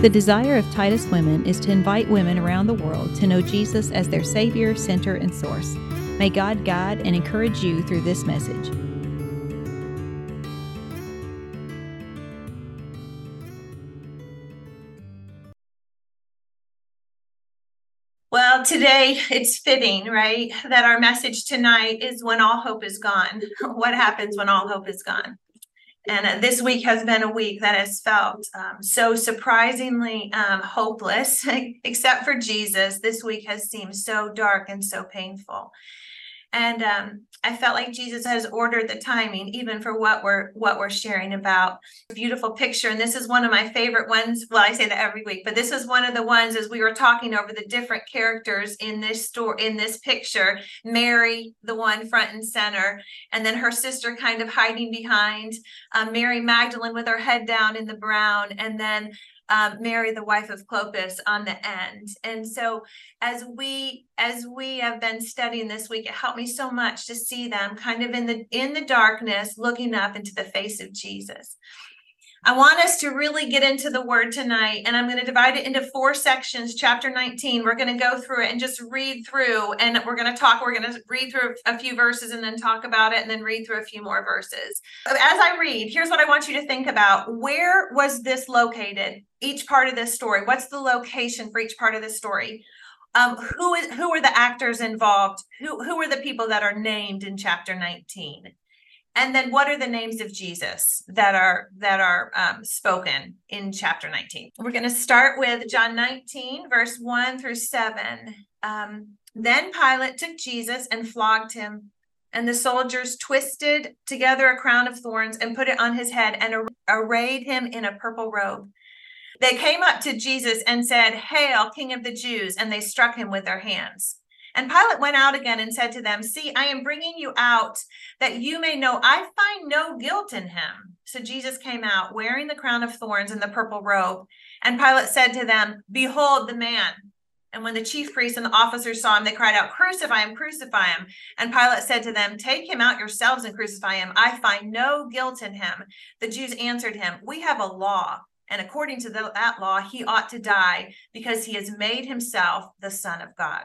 The desire of Titus Women is to invite women around the world to know Jesus as their Savior, center, and source. May God guide and encourage you through this message. Well, today it's fitting, right? That our message tonight is when all hope is gone. what happens when all hope is gone? And this week has been a week that has felt um, so surprisingly um, hopeless, except for Jesus. This week has seemed so dark and so painful and um, I felt like Jesus has ordered the timing, even for what we're what we're sharing about. Beautiful picture, and this is one of my favorite ones. Well, I say that every week, but this was one of the ones as we were talking over the different characters in this story, in this picture. Mary, the one front and center, and then her sister kind of hiding behind. Um, Mary Magdalene with her head down in the brown, and then um, Mary, the wife of Clopas, on the end. And so, as we as we have been studying this week, it helped me so much to see them kind of in the in the darkness, looking up into the face of Jesus. I want us to really get into the word tonight, and I'm going to divide it into four sections. Chapter 19, we're going to go through it and just read through, and we're going to talk. We're going to read through a few verses and then talk about it, and then read through a few more verses. As I read, here's what I want you to think about Where was this located? Each part of this story. What's the location for each part of this story? Um, who is who are the actors involved? Who who are the people that are named in chapter 19? And then what are the names of jesus that are that are um, spoken in chapter 19 we're going to start with john 19 verse 1 through 7 um, then pilate took jesus and flogged him and the soldiers twisted together a crown of thorns and put it on his head and arrayed him in a purple robe. They came up to jesus and said hail king of the jews and they struck him with their hands and Pilate went out again and said to them, See, I am bringing you out that you may know I find no guilt in him. So Jesus came out wearing the crown of thorns and the purple robe. And Pilate said to them, Behold the man. And when the chief priests and the officers saw him, they cried out, Crucify him, crucify him. And Pilate said to them, Take him out yourselves and crucify him. I find no guilt in him. The Jews answered him, We have a law. And according to the, that law, he ought to die because he has made himself the Son of God.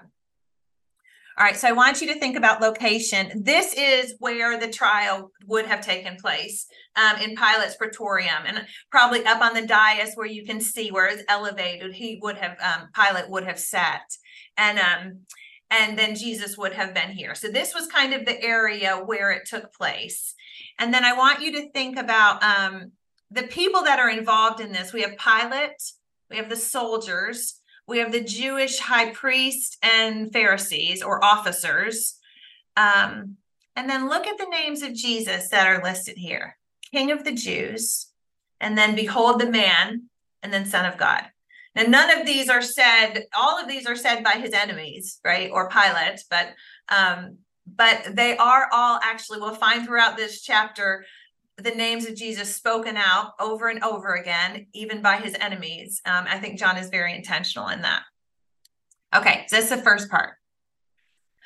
All right, so I want you to think about location. This is where the trial would have taken place um, in Pilate's Praetorium, and probably up on the dais where you can see where it's elevated. He would have um, Pilate would have sat, and um, and then Jesus would have been here. So this was kind of the area where it took place. And then I want you to think about um, the people that are involved in this. We have Pilate, we have the soldiers, we have the Jewish high priest and Pharisees or officers. Um, and then look at the names of Jesus that are listed here King of the Jews, and then Behold the Man, and then Son of God. Now, none of these are said, all of these are said by his enemies, right? Or Pilate, but um, but they are all actually, we'll find throughout this chapter the names of Jesus spoken out over and over again, even by his enemies. Um, I think John is very intentional in that. Okay, so that's the first part.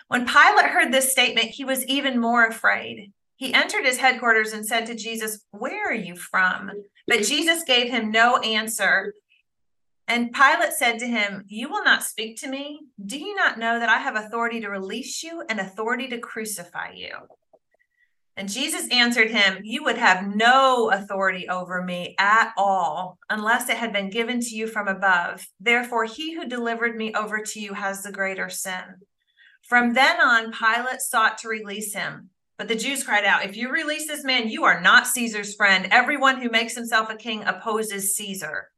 When Pilate heard this statement, he was even more afraid. He entered his headquarters and said to Jesus, Where are you from? But Jesus gave him no answer. And Pilate said to him, You will not speak to me? Do you not know that I have authority to release you and authority to crucify you? And Jesus answered him, You would have no authority over me at all unless it had been given to you from above. Therefore, he who delivered me over to you has the greater sin. From then on, Pilate sought to release him. But the Jews cried out, If you release this man, you are not Caesar's friend. Everyone who makes himself a king opposes Caesar.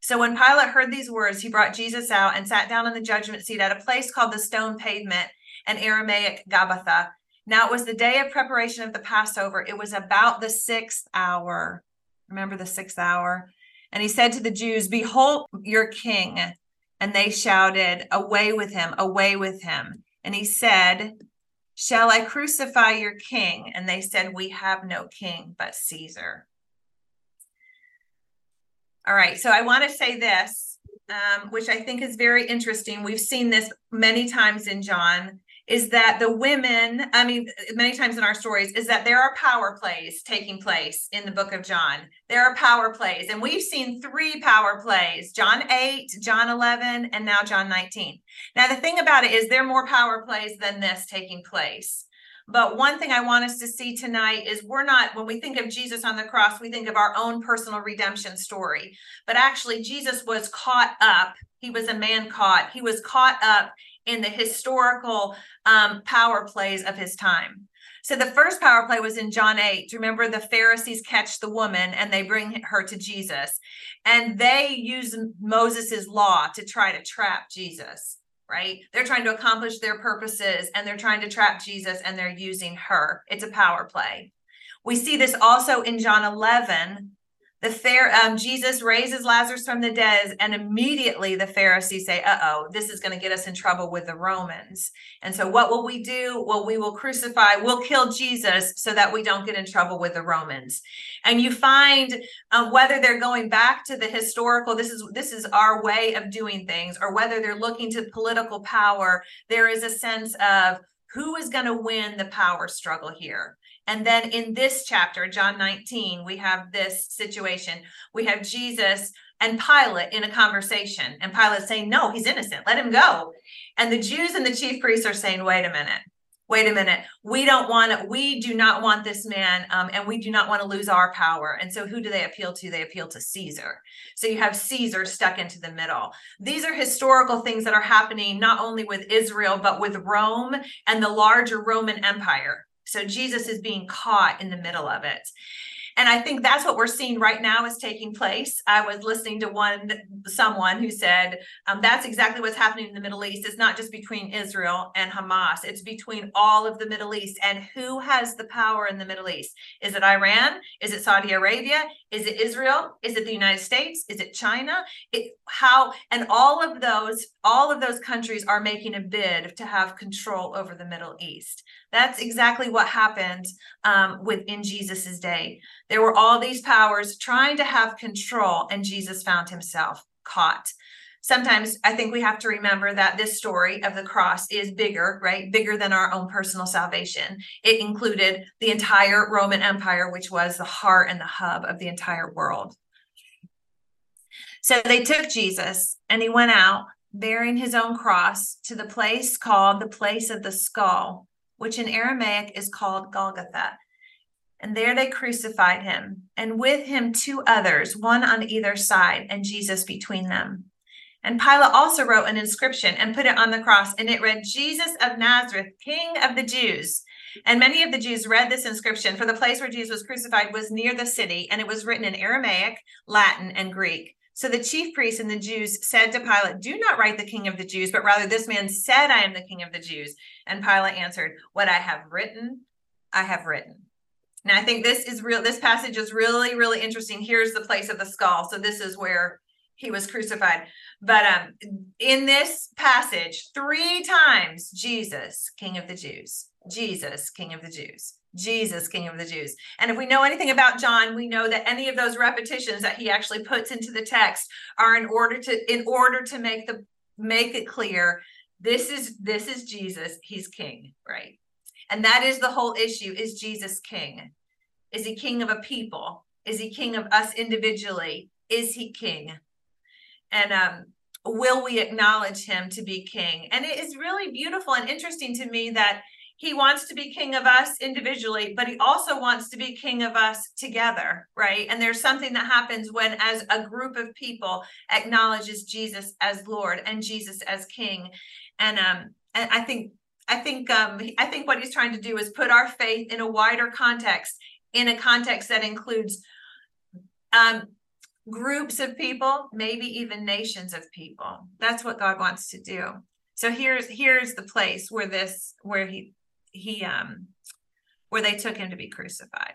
So when Pilate heard these words, he brought Jesus out and sat down on the judgment seat at a place called the stone pavement, an Aramaic Gabbatha now it was the day of preparation of the Passover. It was about the sixth hour. Remember the sixth hour? And he said to the Jews, Behold your king. And they shouted, Away with him, away with him. And he said, Shall I crucify your king? And they said, We have no king but Caesar. All right, so I want to say this, um, which I think is very interesting. We've seen this many times in John is that the women, I mean, many times in our stories, is that there are power plays taking place in the book of John. There are power plays, and we've seen three power plays John 8, John 11, and now John 19. Now, the thing about it is, there are more power plays than this taking place. But one thing I want us to see tonight is we're not, when we think of Jesus on the cross, we think of our own personal redemption story. But actually, Jesus was caught up. He was a man caught. He was caught up in the historical um, power plays of his time. So the first power play was in John 8. Remember, the Pharisees catch the woman and they bring her to Jesus. And they use Moses's law to try to trap Jesus, right? They're trying to accomplish their purposes and they're trying to trap Jesus and they're using her. It's a power play. We see this also in John 11 the fair um, jesus raises lazarus from the dead and immediately the pharisees say uh-oh this is going to get us in trouble with the romans. And so what will we do? Well we will crucify we'll kill jesus so that we don't get in trouble with the romans. And you find um, whether they're going back to the historical this is this is our way of doing things or whether they're looking to political power there is a sense of who is going to win the power struggle here and then in this chapter, John 19, we have this situation. We have Jesus and Pilate in a conversation, and Pilate saying, No, he's innocent, let him go. And the Jews and the chief priests are saying, Wait a minute, wait a minute. We don't want it. We do not want this man, um, and we do not want to lose our power. And so, who do they appeal to? They appeal to Caesar. So, you have Caesar stuck into the middle. These are historical things that are happening not only with Israel, but with Rome and the larger Roman Empire. So Jesus is being caught in the middle of it. And I think that's what we're seeing right now is taking place. I was listening to one someone who said um, that's exactly what's happening in the Middle East. It's not just between Israel and Hamas; it's between all of the Middle East. And who has the power in the Middle East? Is it Iran? Is it Saudi Arabia? Is it Israel? Is it the United States? Is it China? It how and all of those all of those countries are making a bid to have control over the Middle East. That's exactly what happened um, within Jesus's day. There were all these powers trying to have control, and Jesus found himself caught. Sometimes I think we have to remember that this story of the cross is bigger, right? Bigger than our own personal salvation. It included the entire Roman Empire, which was the heart and the hub of the entire world. So they took Jesus and he went out bearing his own cross to the place called the place of the skull which in Aramaic is called Golgotha. And there they crucified him, and with him two others, one on either side, and Jesus between them. And Pilate also wrote an inscription and put it on the cross, and it read, Jesus of Nazareth, King of the Jews. And many of the Jews read this inscription, for the place where Jesus was crucified was near the city, and it was written in Aramaic, Latin, and Greek. So the chief priests and the Jews said to Pilate, Do not write the king of the Jews, but rather this man said, I am the king of the Jews. And Pilate answered, What I have written, I have written. Now I think this is real. This passage is really, really interesting. Here's the place of the skull. So this is where he was crucified. But um, in this passage, three times Jesus, King of the Jews, Jesus, King of the Jews, Jesus, King of the Jews. And if we know anything about John, we know that any of those repetitions that he actually puts into the text are in order to in order to make the make it clear this is this is Jesus, he's king, right? And that is the whole issue is Jesus king? Is he king of a people? Is he king of us individually? Is he king? And um will we acknowledge him to be king? And it is really beautiful and interesting to me that he wants to be king of us individually, but he also wants to be king of us together, right? And there's something that happens when, as a group of people, acknowledges Jesus as Lord and Jesus as King. And um, and I think I think um, I think what he's trying to do is put our faith in a wider context, in a context that includes um, groups of people, maybe even nations of people. That's what God wants to do. So here's here's the place where this where he he um where they took him to be crucified.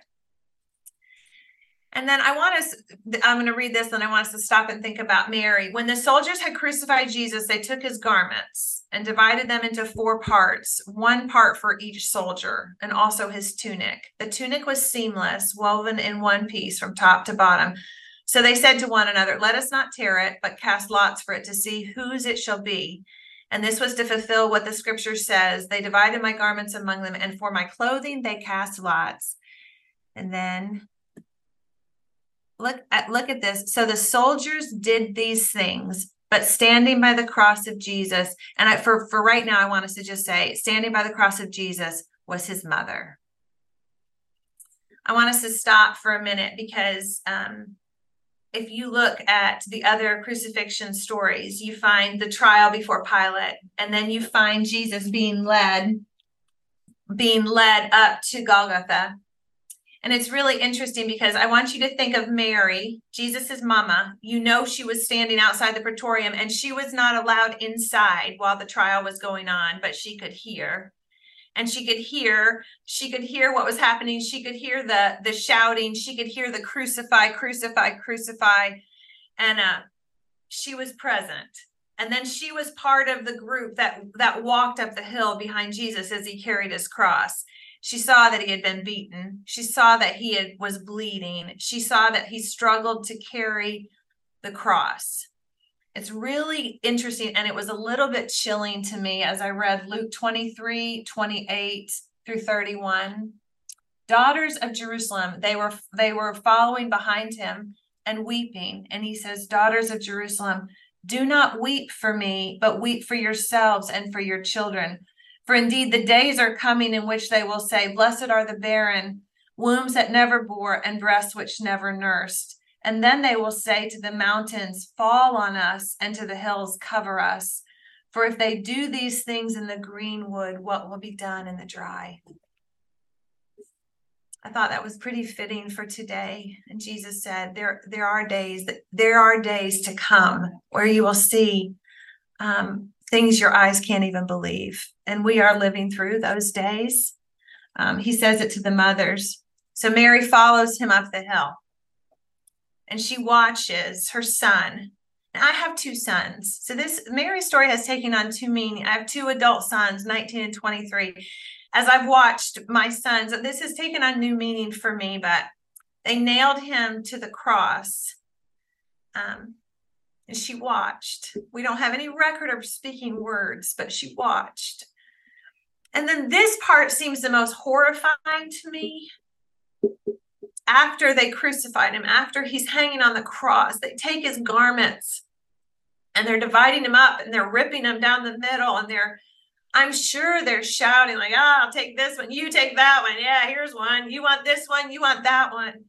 And then I want us, I'm going to read this and I want us to stop and think about Mary. When the soldiers had crucified Jesus, they took his garments and divided them into four parts, one part for each soldier, and also his tunic. The tunic was seamless, woven in one piece from top to bottom. So they said to one another, Let us not tear it, but cast lots for it to see whose it shall be And this was to fulfill what the scripture says. They divided my garments among them, and for my clothing they cast lots. And then look at look at this. So the soldiers did these things, but standing by the cross of Jesus, and I, for for right now, I want us to just say, standing by the cross of Jesus was his mother. I want us to stop for a minute because um, if you look at the other crucifixion stories, you find the trial before Pilate, and then you find Jesus being led, being led up to Golgotha. And it's really interesting because I want you to think of Mary, Jesus's mama. You know, she was standing outside the praetorium and she was not allowed inside while the trial was going on, but she could hear and she could hear she could hear what was happening. She could hear the the shouting. She could hear the crucify crucify crucify. And uh she was present. And then she was part of the group that that walked up the hill behind Jesus as he carried his cross. She saw that he had been beaten. She saw that he had, was bleeding. She saw that he struggled to carry the cross it's really interesting. And it was a little bit chilling to me as I read Luke 23, 28 through 31. Daughters of Jerusalem, they were they were following behind him and weeping. And he says, Daughters of Jerusalem, do not weep for me, but weep for yourselves and for your children. For indeed the days are coming in which they will say, Blessed are the barren, wombs that never bore, and breasts which never nursed. And then they will say to the mountains, Fall on us, and to the hills, Cover us. For if they do these things in the green wood, what will be done in the dry? I thought that was pretty fitting for today. And Jesus said, There, there are days that there are days to come where you will see um, things your eyes can't even believe. And we are living through those days. Um, he says it to the mothers. So Mary follows him up the hill and she watches her son. I have two sons. So this Mary's story has taken on two meaning. I have two adult sons, 19 and 23. As I've watched my sons, this has taken on new meaning for me, but they nailed him to the cross. Um, and she watched. We don't have any record of speaking words, but she watched. And then this part seems the most horrifying to me after they crucified him, after he's hanging on the cross, they take his garments and they're dividing him up and they're ripping him down the middle and they're I'm sure they're shouting like, "Ah, oh, I'll take this one, you take that one. Yeah, here's one. You want this one, you want that one."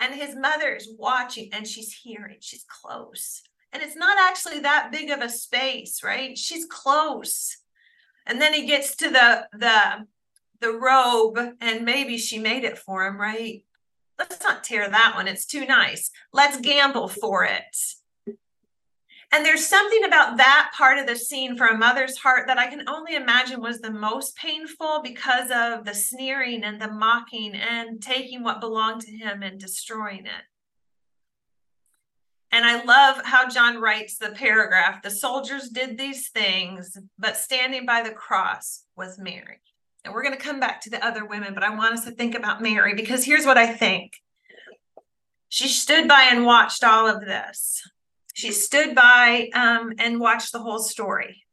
And his mother is watching and she's hearing. She's close. And it's not actually that big of a space, right? She's close. And then he gets to the the the robe and maybe she made it for him, right? Let's not tear that one. It's too nice. Let's gamble for it. And there's something about that part of the scene for a mother's heart that I can only imagine was the most painful because of the sneering and the mocking and taking what belonged to him and destroying it. And I love how John writes the paragraph the soldiers did these things, but standing by the cross was Mary. And we're going to come back to the other women, but I want us to think about Mary because here's what I think. She stood by and watched all of this. She stood by um, and watched the whole story.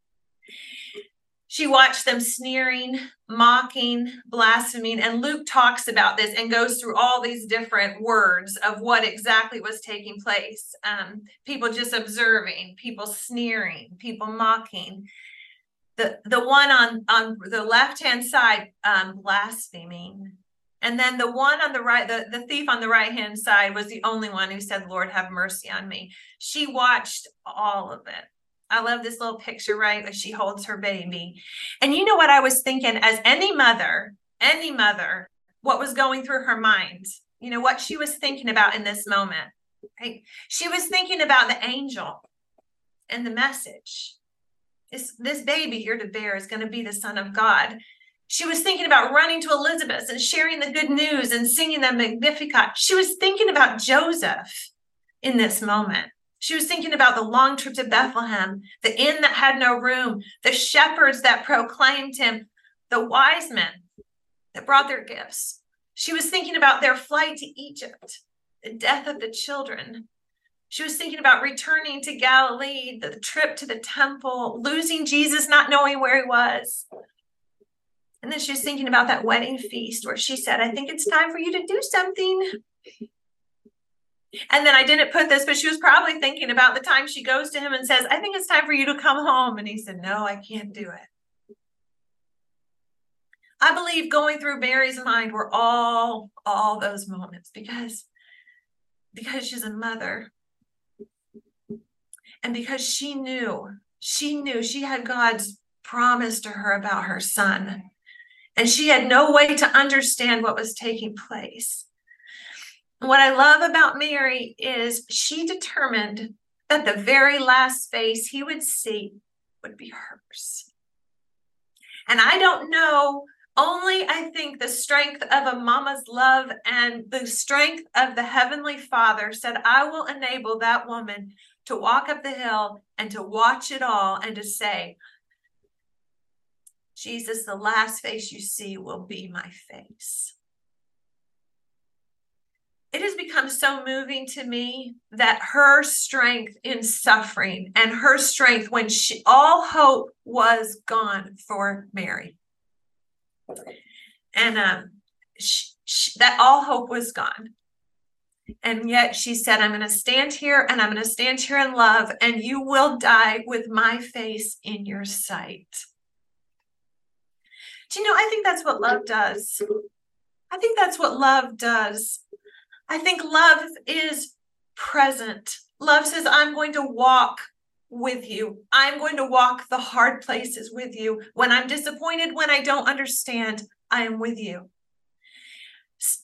She watched them sneering, mocking, blaspheming. And Luke talks about this and goes through all these different words of what exactly was taking place. Um, people just observing, people sneering, people mocking the the one on on the left hand side um, blaspheming. And then the one on the right the, the thief on the right hand side was the only one who said lord have mercy on me. She watched all of it. I love this little picture right as she holds her baby. And you know what i was thinking? As any mother any mother what was going through her mind? You know what she was thinking about in this moment right? She was thinking about the angel and the message this, this baby you're to bear is going to be the Son of God. She was thinking about running to Elizabeth and sharing the good news and singing the Magnificat. She was thinking about Joseph in this moment. She was thinking about the long trip to Bethlehem, the inn that had no room, the shepherds that proclaimed him, the wise men that brought their gifts. She was thinking about their flight to Egypt, the death of the children, She was thinking about returning to Galilee, the trip to the temple, losing Jesus, not knowing where he was. And then she was thinking about that wedding feast where she said, I think it's time for you to do something. And then I didn't put this, but she was probably thinking about the time she goes to him and says, I think it's time for you to come home. And he said, No, I can't do it. I believe going through Mary's mind were all all those moments because because she's a mother and because she knew she knew she had God's promise to her about her son and she had no way to understand what was taking place what I love about Mary is she determined that the very last face he would see would be hers. And I don't know, only I think the strength of a mama's love and the strength of the Heavenly Father said, I will enable that woman to walk up the hill and to watch it all and to say, Jesus, the last face you see will be my face it has become so moving to me that her strength in suffering and her strength when she all hope was gone for Mary. And um, she, she, that all hope was gone. And yet she said, I'm going to stand here and I'm going to stand here in love, and you will die with my face in your sight. Do you know? I think that's what love does. I think that's what love does. I think love is present. Love says, I'm going to walk with you. I'm going to walk the hard places with you. When I'm disappointed, when I don't understand, I am with you.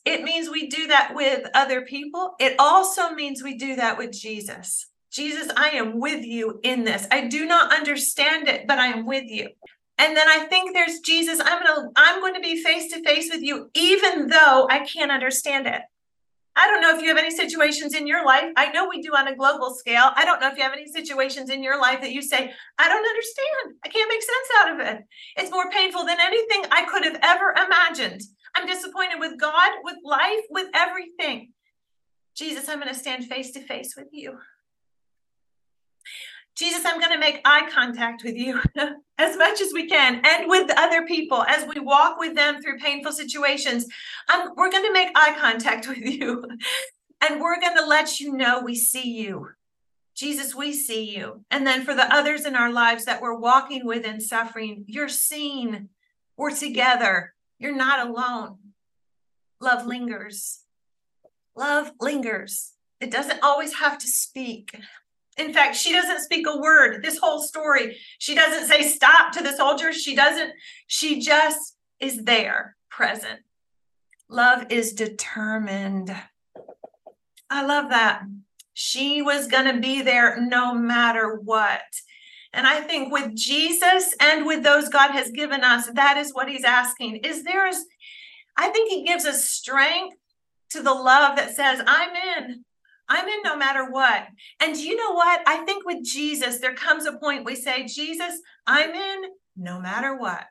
It means we do that with other people. It also means we do that with Jesus. Jesus, I am with you in this. I do not understand it, but I am with you. And then I think there's Jesus, I'm going to I'm going to be face to face with you even though I can't understand it. I don't know if you have any situations in your life. I know we do on a global scale. I don't know if you have any situations in your life that you say, I don't understand. I can't make sense out of it. It's more painful than anything I could have ever imagined. I'm disappointed with God, with life, with everything. Jesus, I'm going to stand face to face with you. Jesus, I'm going to make eye contact with you as much as we can and with other people as we walk with them through painful situations. Um, we're going to make eye contact with you and we're going to let you know we see you. Jesus, we see you. And then for the others in our lives that we're walking with and suffering, you're seen. We're together. You're not alone. Love lingers. Love lingers. It doesn't always have to speak. In fact, she doesn't speak a word. This whole story, she doesn't say stop to the soldiers. She doesn't, she just is there, present. Love is determined. I love that. She was going to be there no matter what. And I think with Jesus and with those God has given us, that is what he's asking. Is there, is, I think he gives us strength to the love that says, I'm in. I'm in no matter what. And you know what? I think with Jesus, there comes a point we say, Jesus, I'm in no matter what.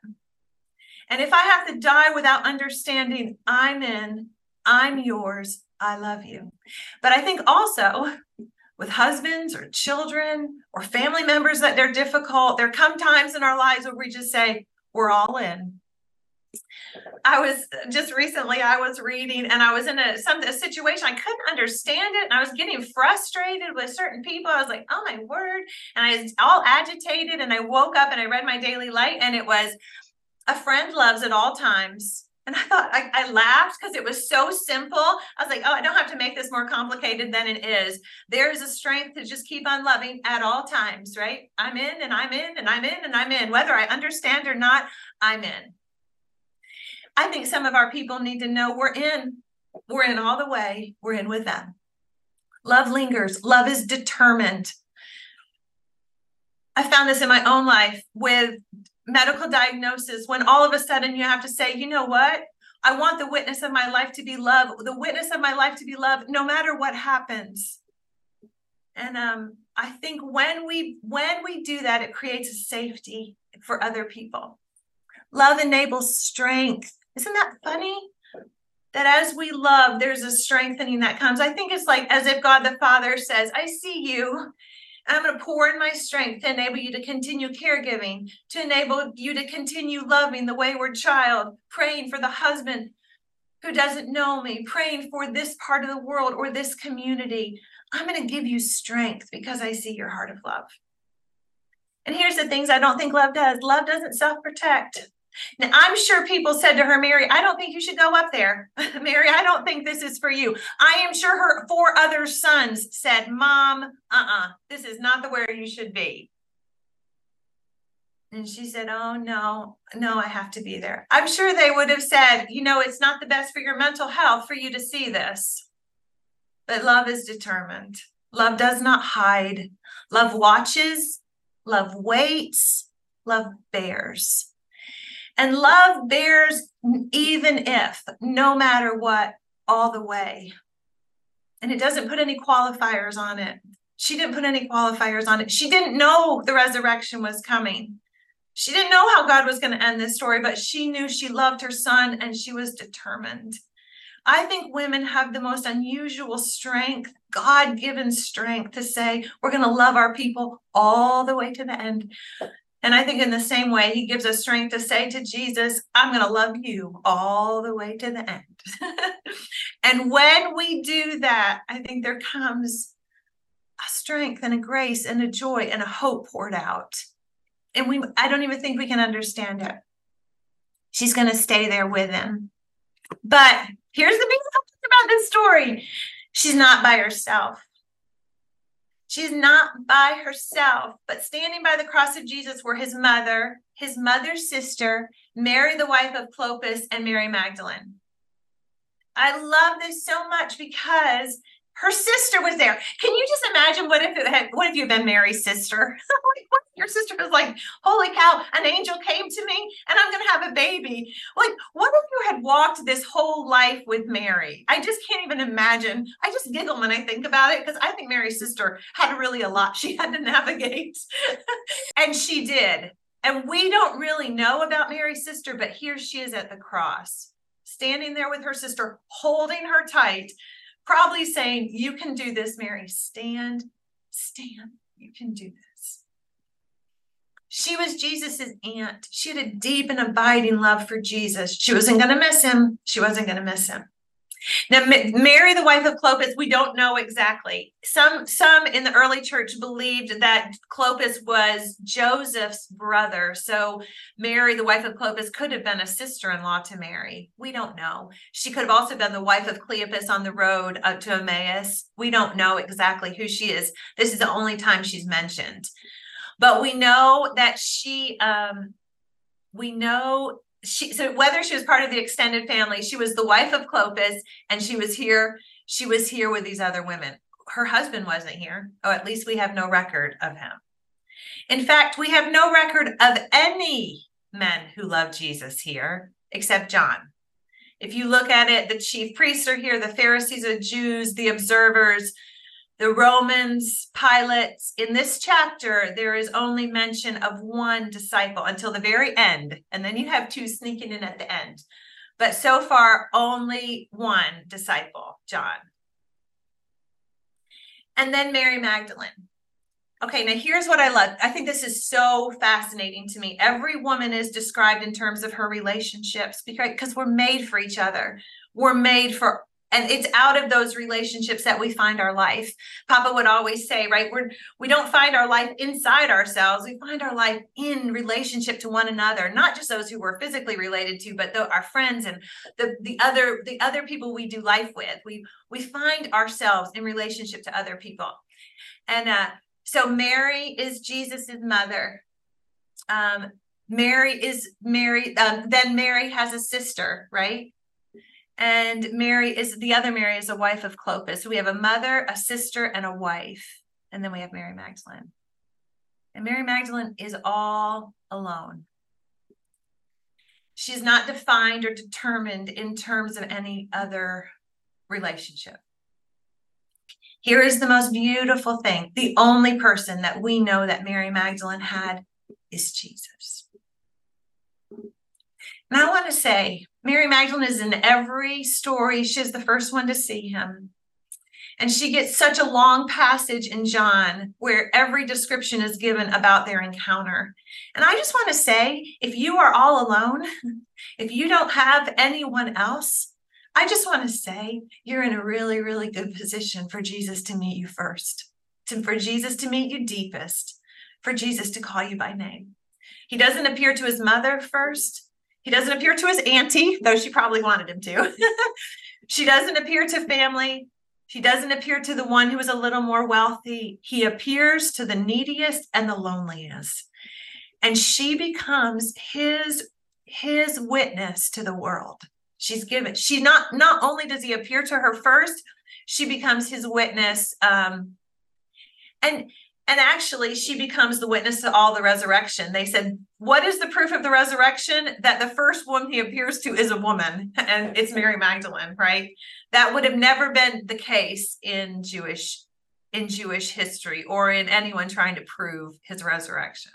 And if I have to die without understanding, I'm in, I'm yours, I love you. But I think also with husbands or children or family members that they're difficult, there come times in our lives where we just say, we're all in. I was just recently I was reading and I was in a some a situation I couldn't understand it and I was getting frustrated with certain people. I was like, "Oh my word." And I was all agitated and I woke up and I read my daily light and it was a friend loves at all times. And I thought I, I laughed because it was so simple. I was like, oh, I don't have to make this more complicated than it is. There is a strength to just keep on loving at all times, right? I'm in and I'm in and I'm in and I'm in. Whether I understand or not, I'm in. I think some of our people need to know we're in. We're in all the way. We're in with them. Love lingers. Love is determined. I found this in my own life with medical diagnosis when all of a sudden you have to say, you know what? I want the witness of my life to be love, the witness of my life to be love, no matter what happens. And um, I think when we when we do that, it creates a safety for other people. Love enables strength. Isn't that funny? that as we love, there's a strengthening that comes. I think it's like as if God the Father says, I see you. I'm going to pour in my strength to enable you to continue caregiving, to enable you to continue loving the wayward child, praying for the husband who doesn't know me, praying for this part of the world or this community. I'm going to give you strength because I see your heart of love. And here's the things I don't think love does love doesn't self protect. Now, I'm sure people said to her, Mary, I don't think you should go up there. Mary, I don't think this is for you. I am sure her four other sons said, Mom, uh uh-uh, uh, this is not the where you should be. And she said, Oh, no, no, I have to be there. I'm sure they would have said, You know, it's not the best for your mental health for you to see this. But love is determined. Love does not hide. Love watches. Love waits. Love bears. And love bears even if, no matter what, all the way. And it doesn't put any qualifiers on it. She didn't put any qualifiers on it. She didn't know the resurrection was coming. She didn't know how God was going to end this story, but she knew she loved her son and she was determined. I think women have the most unusual strength, God given strength to say, we're going to love our people all the way to the end. And I think in the same way, he gives us strength to say to Jesus, I'm going to love you all the way to the end. and when we do that, I think there comes a strength and a grace and a joy and a hope poured out. And we I don't even think we can understand it. She's going to stay there with him. But here's the big thing about this story. She's not by herself. She's not by herself, but standing by the cross of Jesus were his mother, his mother's sister, Mary, the wife of Clopas, and Mary Magdalene. I love this so much because her sister was there. Can you just imagine what if it had what if you had been Mary's sister? like, your sister was like, holy cow, an angel came to me and I'm gonna have a baby. Like, what if you had walked this whole life with Mary? I just can't even imagine. I just giggle when I think about it because I think Mary's sister had really a lot she had to navigate. and she did. And we don't really know about Mary's sister, but here she is at the cross, standing there with her sister, holding her tight probably saying, You can do this, Mary. Stand, stand. You can do this. She was Jesus's aunt. She had a deep and abiding love for Jesus. She wasn't going to miss him. She wasn't going to miss him. Now, Mary, the wife of Clopas, we don't know exactly. Some some in the early church believed that Clopas was Joseph's brother. So Mary, the wife of Clopas, could have been a sister-in-law to Mary. We don't know. She could have also been the wife of Cleopas on the road up to Emmaus. We don't know exactly who she is. This is the only time she's mentioned. But we know that she um we know she so whether she was part of the extended family, she was the wife of Clopas, and she was here. She was here with these other women. Her husband wasn't here. Oh, at least we have no record of him. In fact, we have no record of any men who loved Jesus here except John. If you look at it, the chief priests are here, the Pharisees the Jews, the observers, the Romans, Pilates. In this chapter, there is only mention of one disciple until the very end. And then you have two sneaking in at the end. But so far, only one disciple, John. And then Mary Magdalene. Okay, now here's what I love. I think this is so fascinating to me. Every woman is described in terms of her relationships because, because we're made for each other. We're made for and it's out of those relationships that we find our life. Papa would always say right we're we don't find our life inside ourselves. We find our life in relationship to one another not just those who we're physically related to but the, our friends and the the other the other people we do life with. We we find ourselves in relationship to other people. And uh so mary is jesus's mother. Um mary is mary um, then mary has a sister right and Mary is the other Mary is a wife of Clopas. So we have a mother, a sister, and a wife. And then we have Mary Magdalene. And Mary Magdalene is all alone. She's not defined or determined in terms of any other relationship. Here is the most beautiful thing the only person that we know that Mary Magdalene had is Jesus. And I want to say, Mary Magdalene is in every story. She's the first one to see him. And she gets such a long passage in John where every description is given about their encounter. And I just want to say if you are all alone, if you don't have anyone else, I just want to say you're in a really, really good position for Jesus to meet you first, to, for Jesus to meet you deepest, for Jesus to call you by name. He doesn't appear to his mother first. He doesn't appear to his auntie, though she probably wanted him to. she doesn't appear to family. She doesn't appear to the one who is a little more wealthy. He appears to the neediest and the loneliest. And she becomes his his witness to the world. She's given she not not only does he appear to her first, she becomes his witness um and and actually she becomes the witness to all the resurrection. They said what is the proof of the resurrection? That the first woman he appears to is a woman and it's mary magdalene right? That would have never been the case in jewish in jewish history or in anyone trying to prove his resurrection.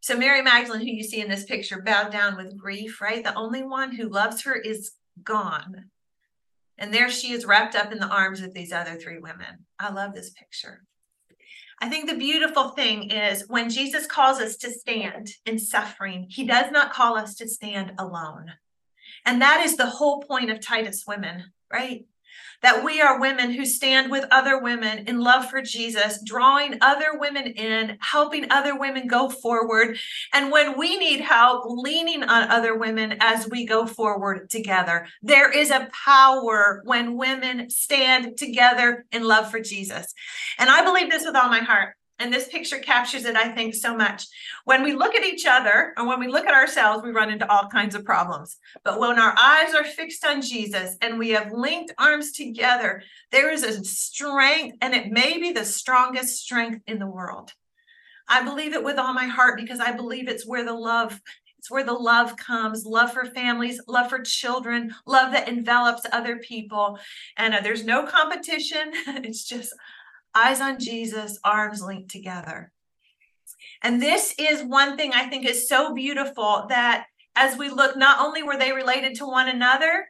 So mary magdalene who you see in this picture bowed down with grief right? The only one who loves her is gone. And there she is wrapped up in the arms of these other three women. I love this picture I think the beautiful thing is when Jesus calls us to stand in suffering, he does not call us to stand alone. And that is the whole point of Titus women, right? That we are women who stand with other women in love for Jesus, drawing other women in, helping other women go forward. And when we need help, leaning on other women as we go forward together. There is a power when women stand together in love for Jesus. And I believe this with all my heart. And this picture captures it, I think, so much. When we look at each other and when we look at ourselves, we run into all kinds of problems. But when our eyes are fixed on Jesus and we have linked arms together, there is a strength, and it may be the strongest strength in the world. I believe it with all my heart because I believe it's where the love it's where the love comes love for families, love for children, love that envelops other people. And uh, there's no competition. it's just eyes on Jesus, arms linked together. And this is one thing I think is so beautiful that as we look, not only were they related to one another,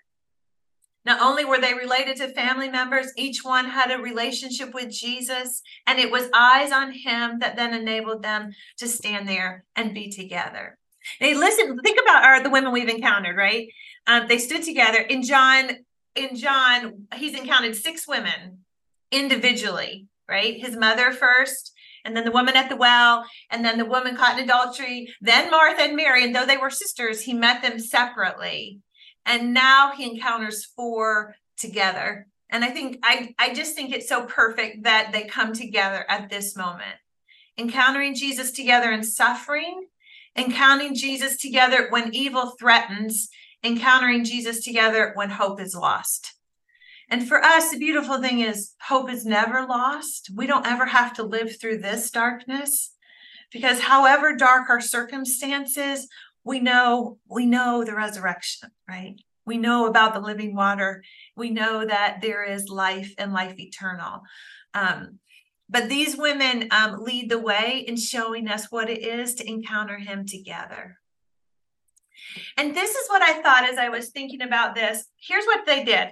not only were they related to family members, each one had a relationship with Jesus, and it was eyes on him that then enabled them to stand there and be together. Hey, listen, think about our the women we've encountered, right? Um, they stood together in John. In John, he's encountered six women individually right? His mother first, and then the woman at the well, and then the woman caught in adultery, then Martha and Mary. And though they were sisters, he met them separately. And now he encounters four together. And I think I, I just think it's so perfect that they come together at this moment. Encountering Jesus together in suffering, encountering Jesus together when evil threatens, encountering Jesus together when hope is lost. And for us, the beautiful thing is hope is never lost. We don't ever have to live through this darkness because however dark our circumstances, we know we know the resurrection, right? We know about the living water. We know that there is life and life eternal. Um, but these women um, lead the way in showing us what it is to encounter him together. And this is what I thought as I was thinking about this. Here's what they did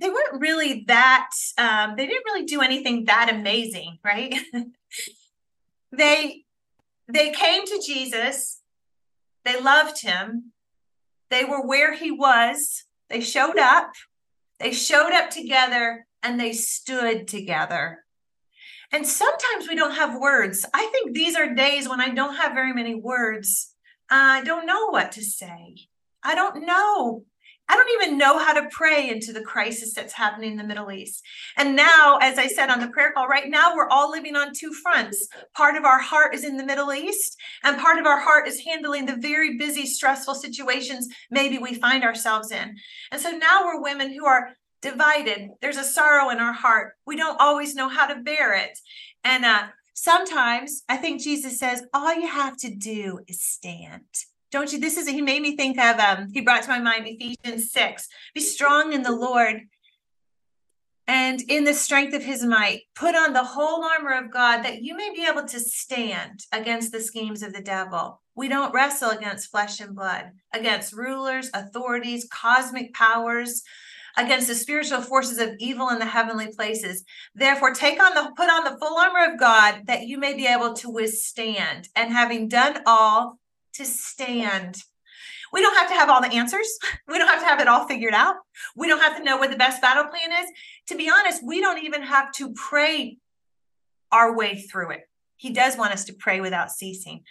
they weren't really that um, they didn't really do anything that amazing right? They they came to jesus. They loved him. They were where he was. They showed up. They showed up together and they stood together. And sometimes we don't have words. I think these are days when i don't have very many words. I don't know what to say. I don't know I don't even know how to pray into the crisis that's happening in the Middle East. And now, as I said on the prayer call, right now we're all living on two fronts. Part of our heart is in the Middle East, and part of our heart is handling the very busy, stressful situations maybe we find ourselves in. And so now we're women who are divided. There's a sorrow in our heart. We don't always know how to bear it. And uh, sometimes I think Jesus says, all you have to do is stand don't you? This is, he made me think of, um, he brought to my mind Ephesians 6 be strong in the Lord and in the strength of his might, put on the whole armor of God that you may be able to stand against the schemes of the devil. We don't wrestle against flesh and blood, against rulers, authorities, cosmic powers, against the spiritual forces of evil in the heavenly places. Therefore, take on the put on the full armor of God that you may be able to withstand, and having done all, to stand. We don't have to have all the answers. We don't have to have it all figured out. We don't have to know what the best battle plan is. To be honest, we don't even have to pray our way through it. He does want us to pray without ceasing.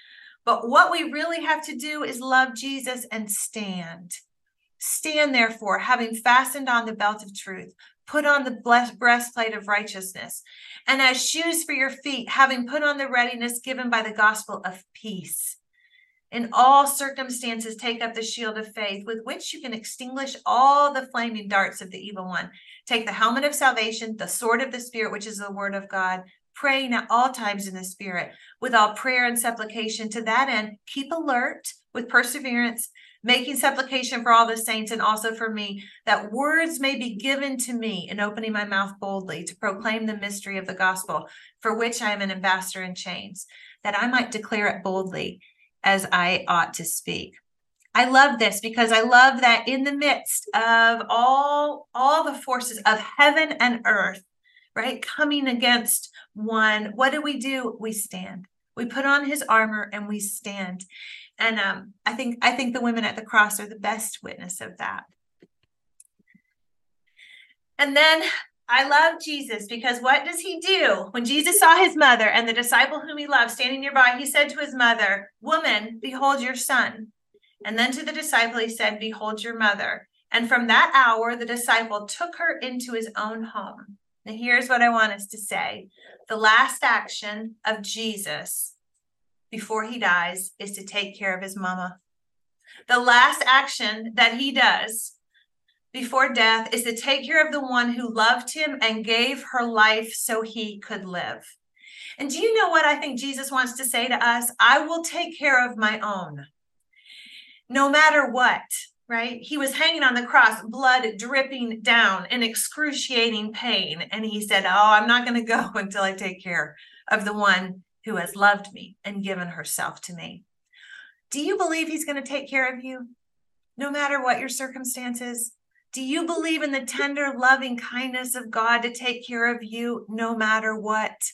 But what we really have to do is love Jesus and stand. Stand therefore, having fastened on the belt of truth, put on the breastplate of righteousness, and as shoes for your feet, having put on the readiness given by the gospel of peace. In all circumstances, take up the shield of faith with which you can extinguish all the flaming darts of the evil one. Take the helmet of salvation, the sword of the Spirit, which is the word of God, praying at all times in the Spirit with all prayer and supplication. To that end, keep alert with perseverance, making supplication for all the saints and also for me, that words may be given to me in opening my mouth boldly to proclaim the mystery of the gospel, for which I am an ambassador in chains, that I might declare it boldly as I ought to speak. I love this because I love that in the midst of all all the forces of heaven and earth, right, coming against one, what do we do? We stand. We put on his armor and we stand. And um, I think I think the women at the cross are the best witness of that. And then I love Jesus because what does he do? When Jesus saw his mother and the disciple whom he loved standing nearby, he said to his mother, Woman, behold your son. And then to the disciple, he said, Behold your mother. And from that hour, the disciple took her into his own home. Now, here's what I want us to say the last action of Jesus before he dies is to take care of his mama. The last action that he does before death is to take care of the one who loved him and gave her life so he could live. And do you know what I think Jesus wants to say to us? I will take care of my own, no matter what, right? He was hanging on the cross, blood dripping down in excruciating pain. And he said, Oh, I'm not going to go until I take care of the one who has loved me and given herself to me. Do you believe he's going to take care of you? No matter what your circumstances, do you believe in the tender, loving kindness of God to take care of you no matter what?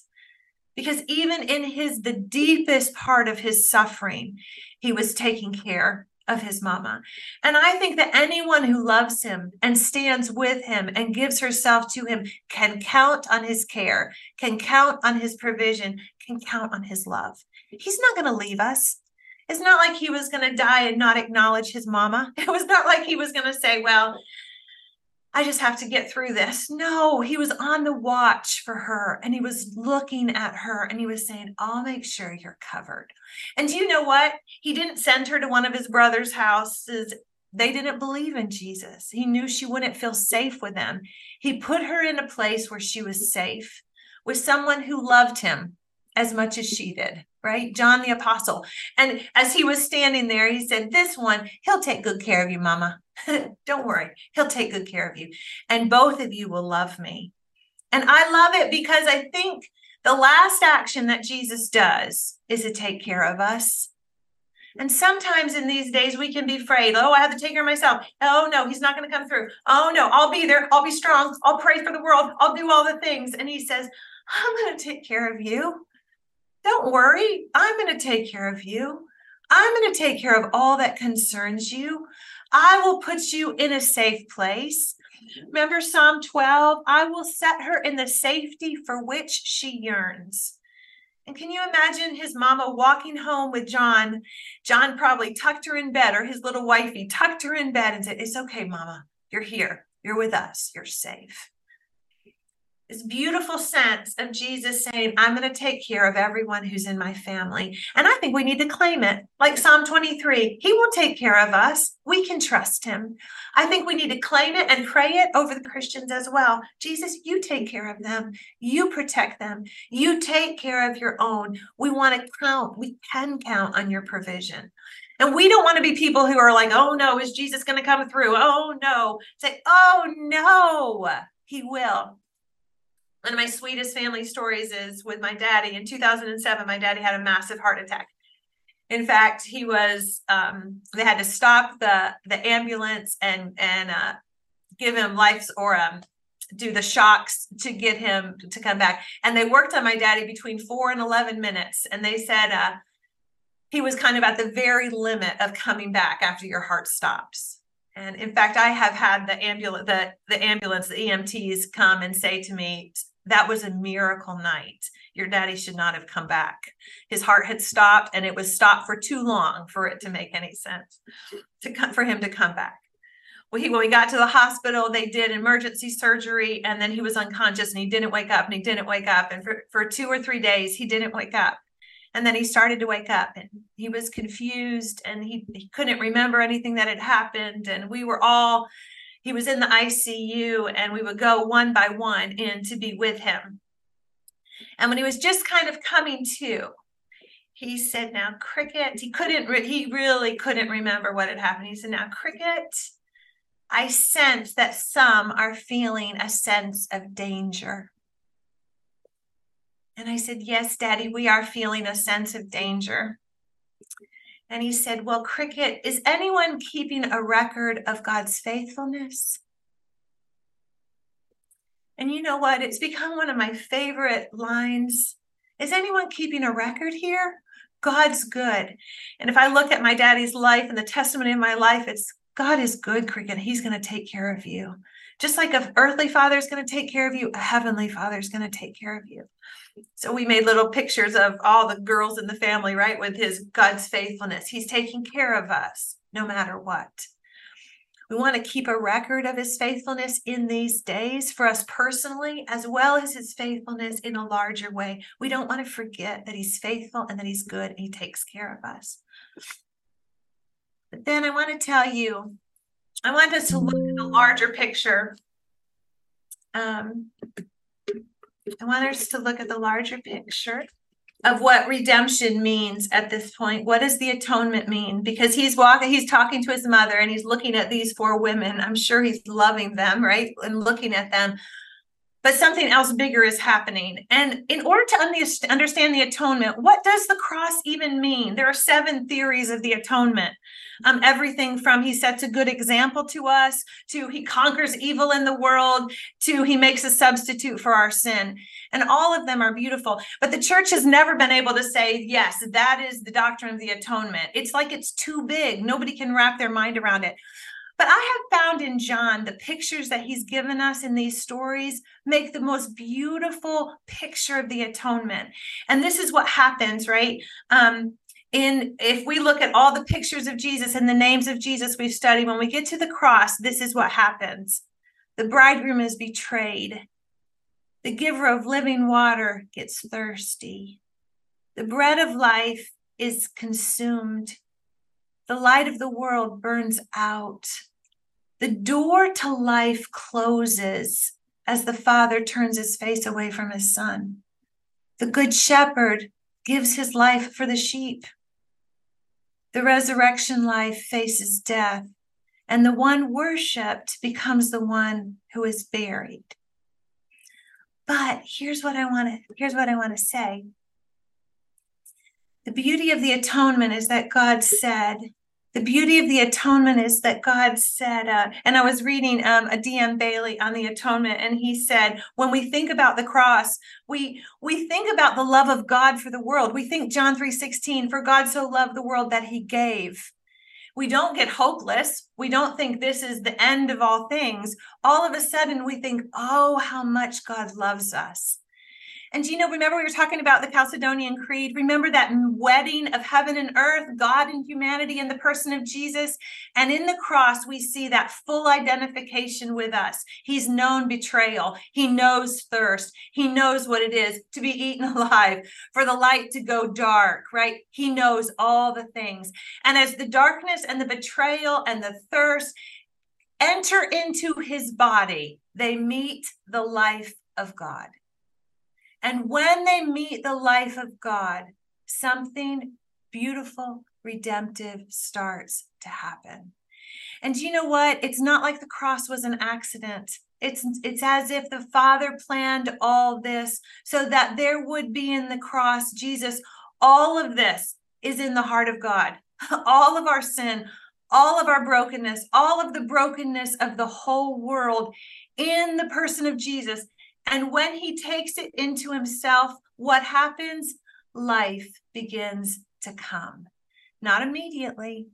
Because even in his the deepest part of his suffering, he was taking care of his mama. And I think that anyone who loves him and stands with him and gives herself to him can count on his care, can count on his provision, can count on his love. He's not going to leave us. It's not like he was going to die and not acknowledge his mama. It was not like he was going to say, Well, I just have to get through this. No, he was on the watch for her and he was looking at her and he was saying, I'll make sure you're covered. And do you know what? He didn't send her to one of his brother's houses. They didn't believe in Jesus. He knew she wouldn't feel safe with them. He put her in a place where she was safe with someone who loved him as much as she did, right? John the apostle. And as he was standing there, he said, This one, he'll take good care of you, mama. Don't worry, he'll take good care of you. And both of you will love me. And I love it because I think the last action that Jesus does is to take care of us. And sometimes in these days, we can be afraid. Oh, I have to take care of myself. Oh, no, he's not going to come through. Oh, no, I'll be there. I'll be strong. I'll pray for the world. I'll do all the things. And he says, I'm going to take care of you. Don't worry. I'm going to take care of you. I'm going to take care of all that concerns you. I will put you in a safe place. Remember Psalm 12? I will set her in the safety for which she yearns. And can you imagine his mama walking home with John? John probably tucked her in bed, or his little wifey tucked her in bed and said, It's okay, mama. You're here. You're with us. You're safe this beautiful sense of Jesus saying, I'm going to take care of everyone who's in my family. And I think we need to claim it. Like Psalm 23, He will take care of us. We can trust Him. I think we need to claim it and pray it over the Christians as well. Jesus, you take care of them. You protect them. You take care of your own. We want to count, we can count on your provision. And we don't want to be people who are like, oh no, is Jesus going to come through? Oh no. Say, oh no, he will one of my sweetest family stories is with my daddy. In 2007, my daddy had a massive heart attack. In fact, he was um, they had to stop the the ambulance and and uh, give him life or um, do the shocks to get him to come back. And they worked on my daddy between four and 11 minutes. And they said uh, he was kind of at the very limit of coming back after your heart stops. And in fact, I have had the ambulance, the, the ambulance, the EMTs come and say to me, that was a miracle night. Your daddy should not have come back. His heart had stopped and it was stopped for too long for it to make any sense to come, for him to come back. Well, he, when we got to the hospital, they did emergency surgery and then he was unconscious and he didn't wake up and he didn't wake up. And for, for two or three days, he didn't wake up. And then he started to wake up and he was confused and he, he couldn't remember anything that had happened. And we were all, he was in the ICU and we would go one by one in to be with him. And when he was just kind of coming to, he said, Now, Cricket, he couldn't, re- he really couldn't remember what had happened. He said, Now, Cricket, I sense that some are feeling a sense of danger. And I said, Yes, Daddy, we are feeling a sense of danger. And he said, Well, Cricket, is anyone keeping a record of God's faithfulness? And you know what? It's become one of my favorite lines. Is anyone keeping a record here? God's good. And if I look at my daddy's life and the testimony of my life, it's God is good, Cricket. He's going to take care of you. Just like an earthly father is going to take care of you, a heavenly father is going to take care of you. So we made little pictures of all the girls in the family, right? With his God's faithfulness. He's taking care of us no matter what. We want to keep a record of his faithfulness in these days for us personally, as well as his faithfulness in a larger way. We don't want to forget that he's faithful and that he's good and he takes care of us. But then I want to tell you, I want us to look at the larger picture. Um, I want us to look at the larger picture of what redemption means at this point. What does the atonement mean? Because he's walking, he's talking to his mother and he's looking at these four women. I'm sure he's loving them, right? And looking at them but something else bigger is happening. And in order to understand the atonement, what does the cross even mean? There are seven theories of the atonement. Um, everything from he sets a good example to us, to he conquers evil in the world, to he makes a substitute for our sin. And all of them are beautiful. But the church has never been able to say, yes, that is the doctrine of the atonement. It's like it's too big. Nobody can wrap their mind around it. But I have found in John the pictures that he's given us in these stories make the most beautiful picture of the atonement. And this is what happens, right? Um, in if we look at all the pictures of Jesus and the names of Jesus we've studied, when we get to the cross, this is what happens. The bridegroom is betrayed. The giver of living water gets thirsty. The bread of life is consumed the light of the world burns out. The door to life closes as the father turns his face away from his son. The good shepherd gives his life for the sheep. The resurrection life faces death, and the one worshiped becomes the one who is buried. But here's what I want to here's what I want to say. The beauty of the atonement is that God said, the beauty of the atonement is that God said, uh, and I was reading um, a D.M. Baillie on the atonement, and he said, when we think about the cross, we we think about the love of God for the world. We think John 3:16, for God so loved the world that he gave. We don't get hopeless. We don't think this is the end of all things. All of a sudden, we think, oh, how much God loves us. And you know, remember we were talking about the Chalcedonian Creed? Remember that wedding of heaven and earth, God and humanity in the person of Jesus? And in the cross, we see that full identification with us. He's known betrayal, he knows thirst, he knows what it is to be eaten alive, for the light to go dark, right? He knows all the things. And as the darkness and the betrayal and the thirst enter into his body, they meet the life of God. And when they meet the life of God, something beautiful, redemptive starts to happen. And you know what? It's not like the cross was an accident. It's it's as if the Father planned all this so that there would be in the cross Jesus all of this is in the heart of God. All of our sin, all of our brokenness, all of the brokenness of the whole world in the person of Jesus. And when he takes it into himself, what happens? Life begins to come. Not immediately,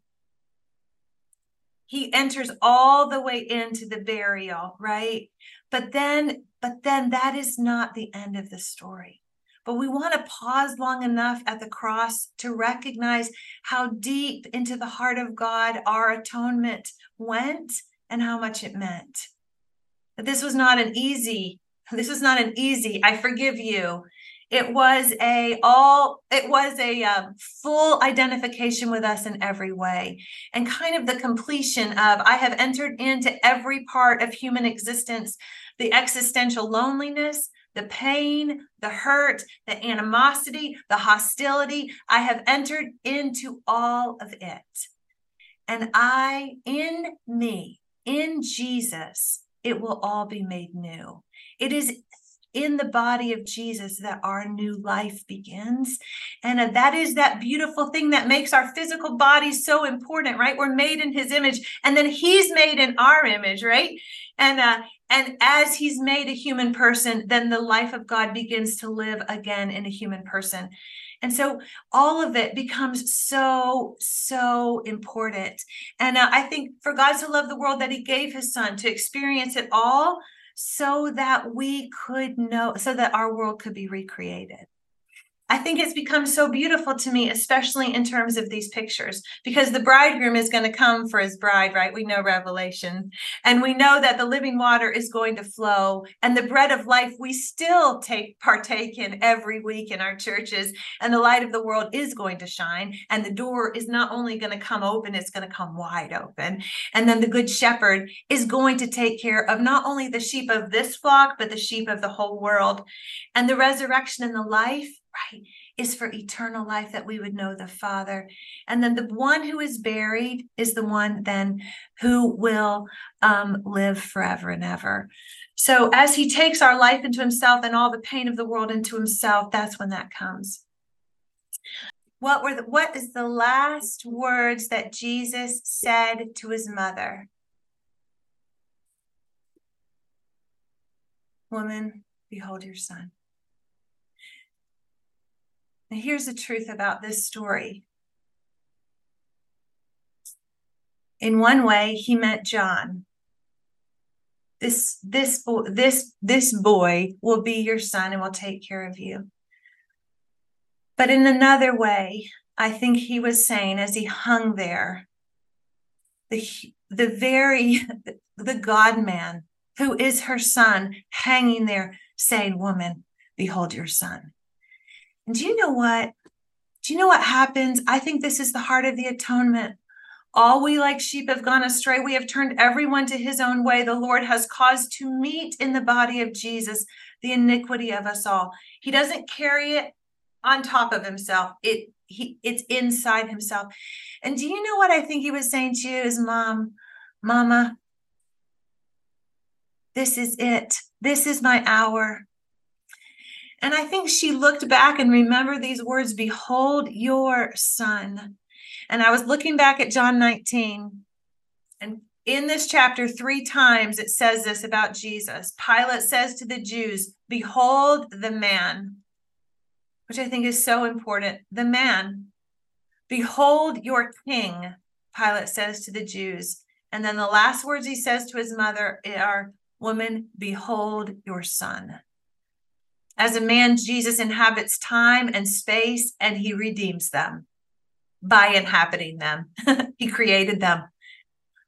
he enters all the way into the burial right but then but then that is not the end of the story but we want to pause long enough at the cross to recognize how deep into the heart of god our atonement went and how much it meant that this was not an easy this was not an easy i forgive you. It was a all it was a um, full identification with us in every way and kind of the completion of i have entered into every part of human existence the existential loneliness the pain the hurt the animosity the hostility. I have entered into all of it. And i in me in jesus it will all be made new it is in the body of Jesus that our new life begins. And uh, that is that beautiful thing that makes our physical body so important, right? We're made in his image and then he's made in our image, right? And uh and as he's made a human person, then the life of God begins to live again in a human person. And so all of it becomes so, so important. And uh, I think for God to love the world that he gave his son to experience it all so that we could know, so that our world could be recreated. I think it's become so beautiful to me, especially in terms of these pictures, because the bridegroom is going to come for his bride, right? We know Revelation. And we know that the living water is going to flow. And the bread of life we still take partake in every week in our churches. And the light of the world is going to shine. And the door is not only going to come open, it's going to come wide open. And then the good shepherd is going to take care of not only the sheep of this flock, but the sheep of the whole world. And the resurrection and the life right, is for eternal life that we would know the Father. And then the one who is buried is the one then who will um, live forever and ever. So as he takes our life into himself and all the pain of the world into himself, that's when that comes. What were the, what is the last words that Jesus said to his mother? Woman, behold your son. Here's the truth about this story. In one way, he meant John. This this this this boy will be your son and will take care of you. But in another way, I think he was saying as he hung there, the the very the God man who is her son hanging there saying, Woman, behold your son. And do you know what? Do you know what happens? I think this is the heart of the atonement. All we like sheep have gone astray. We have turned everyone to his own way. The Lord has caused to meet in the body of Jesus the iniquity of us all. He doesn't carry it on top of himself. It he it's inside himself. And do you know what I think he was saying to you as mom, mama? This is it. This is my hour. And I think she looked back and remembered these words Behold your son. And I was looking back at John 19. And in this chapter, three times it says this about Jesus. Pilate says to the Jews, Behold the man, which I think is so important. The man. Behold your king, Pilate says to the Jews. And then the last words he says to his mother are, Woman, behold your son. As a man, Jesus inhabits time and space and he redeems them by inhabiting them. he created them.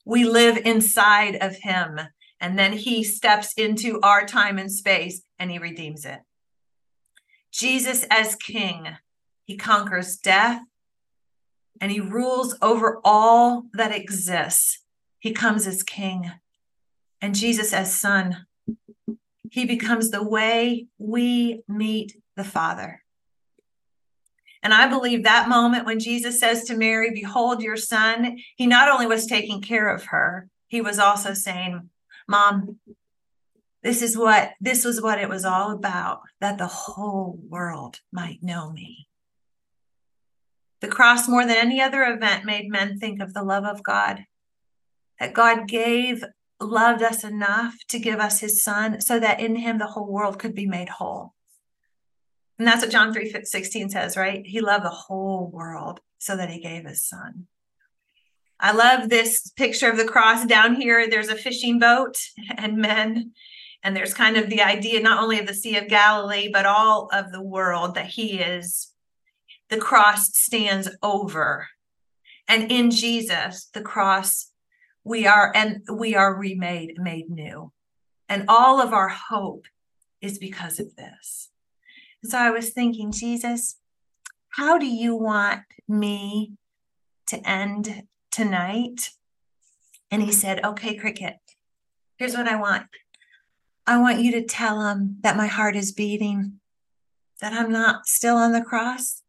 We live inside of him and then he steps into our time and space and he redeems it. Jesus as king, he conquers death and he rules over all that exists. He comes as king. And Jesus as son, he becomes the way we meet the Father. And I believe that moment when Jesus says to Mary, Behold your son, he not only was taking care of her, he was also saying, Mom, This is what this was what it was all about that the whole world might know me. The cross, more than any other event, made men think of the love of God. That God gave, loved us enough to give us his son so that in him the whole world could be made whole. And that's what John 3 16 says, right? He loved the whole world so that he gave his son. I love this picture of the cross down here. There's a fishing boat and men and there's kind of the idea not only of the Sea of Galilee, but all of the world that he is, the cross stands over. And in Jesus, the cross, we are, and we are remade, made new. And all of our hope is because of this. so I was thinking, Jesus, how do you want me to end tonight? And he said, Okay, Cricket, here's what I want. I want you to tell him that my heart is beating, that I'm not still on the cross.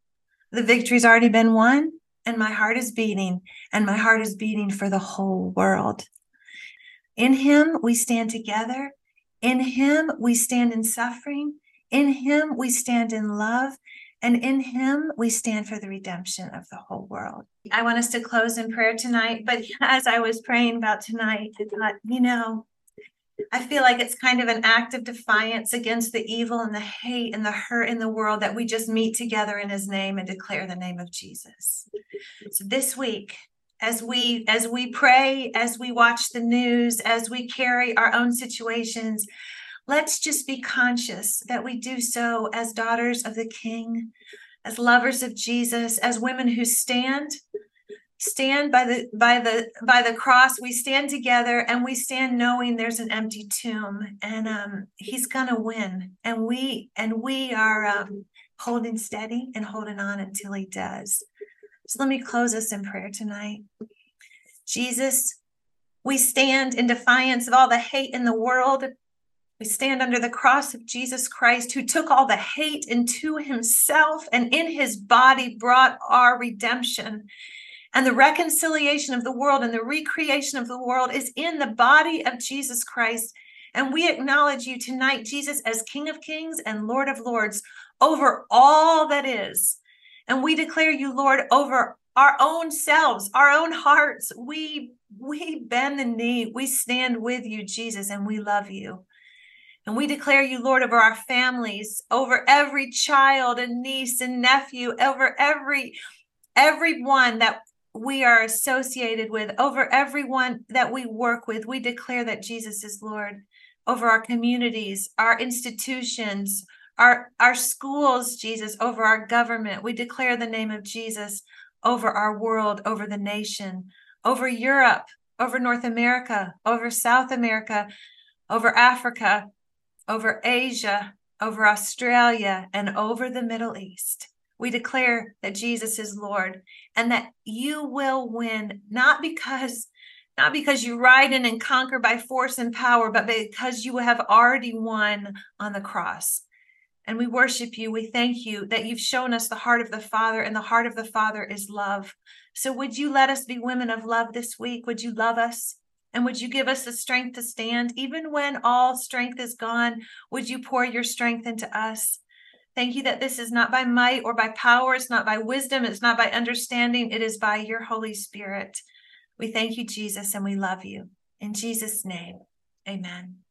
The victory's already been won, and my heart is beating, and my heart is beating for the whole world. In him, we stand together. In him, we stand in suffering. In him, we stand in love. And in him, we stand for the redemption of the whole world. I want us to close in prayer tonight. But as I was praying about tonight, you know, I feel like it's kind of an act of defiance against the evil and the hate and the hurt in the world that we just meet together in his name and declare the name of Jesus. So this week, as we as we pray, as we watch the news, as we carry our own situations, let's just be conscious that we do so as daughters of the King, as lovers of Jesus, as women who stand stand by the by the by the cross we stand together and we stand knowing there's an empty tomb. And um he's gonna win. And we and we are um holding steady and holding on until he does. So let me close us in prayer tonight. Jesus we stand in defiance of all the hate in the world. We stand under the cross of Jesus Christ, who took all the hate into himself and in his body brought our redemption. And the reconciliation of the world and the recreation of the world is in the body of Jesus Christ. And we acknowledge you tonight, Jesus, as King of Kings and Lord of Lords over all that is. And we declare you, Lord, over our own selves, our own hearts. We we bend the knee. We stand with you, Jesus, and we love you. And we declare you, Lord, over our families, over every child and niece and nephew, over every everyone that we are associated with, over everyone that we work with. We declare that Jesus is Lord over our communities, our institutions, our, our schools, Jesus, over our government. We declare the name of Jesus over our world, over the nation, over Europe, over North America, over South America, over Africa, over Asia, over Australia, and over the Middle East. We declare that Jesus is Lord and that you will win, not because not because you ride in and conquer by force and power, but because you have already won on the cross. And we worship you. We thank you that you've shown us the heart of the Father, and the heart of the Father is love. So, would you let us be women of love this week? Would you love us? And would you give us the strength to stand? Even when all strength is gone, would you pour your strength into us? Thank you that this is not by might or by power, it's not by wisdom, it's not by understanding, it is by your Holy Spirit. We thank you, Jesus, and we love you. In Jesus' name, amen.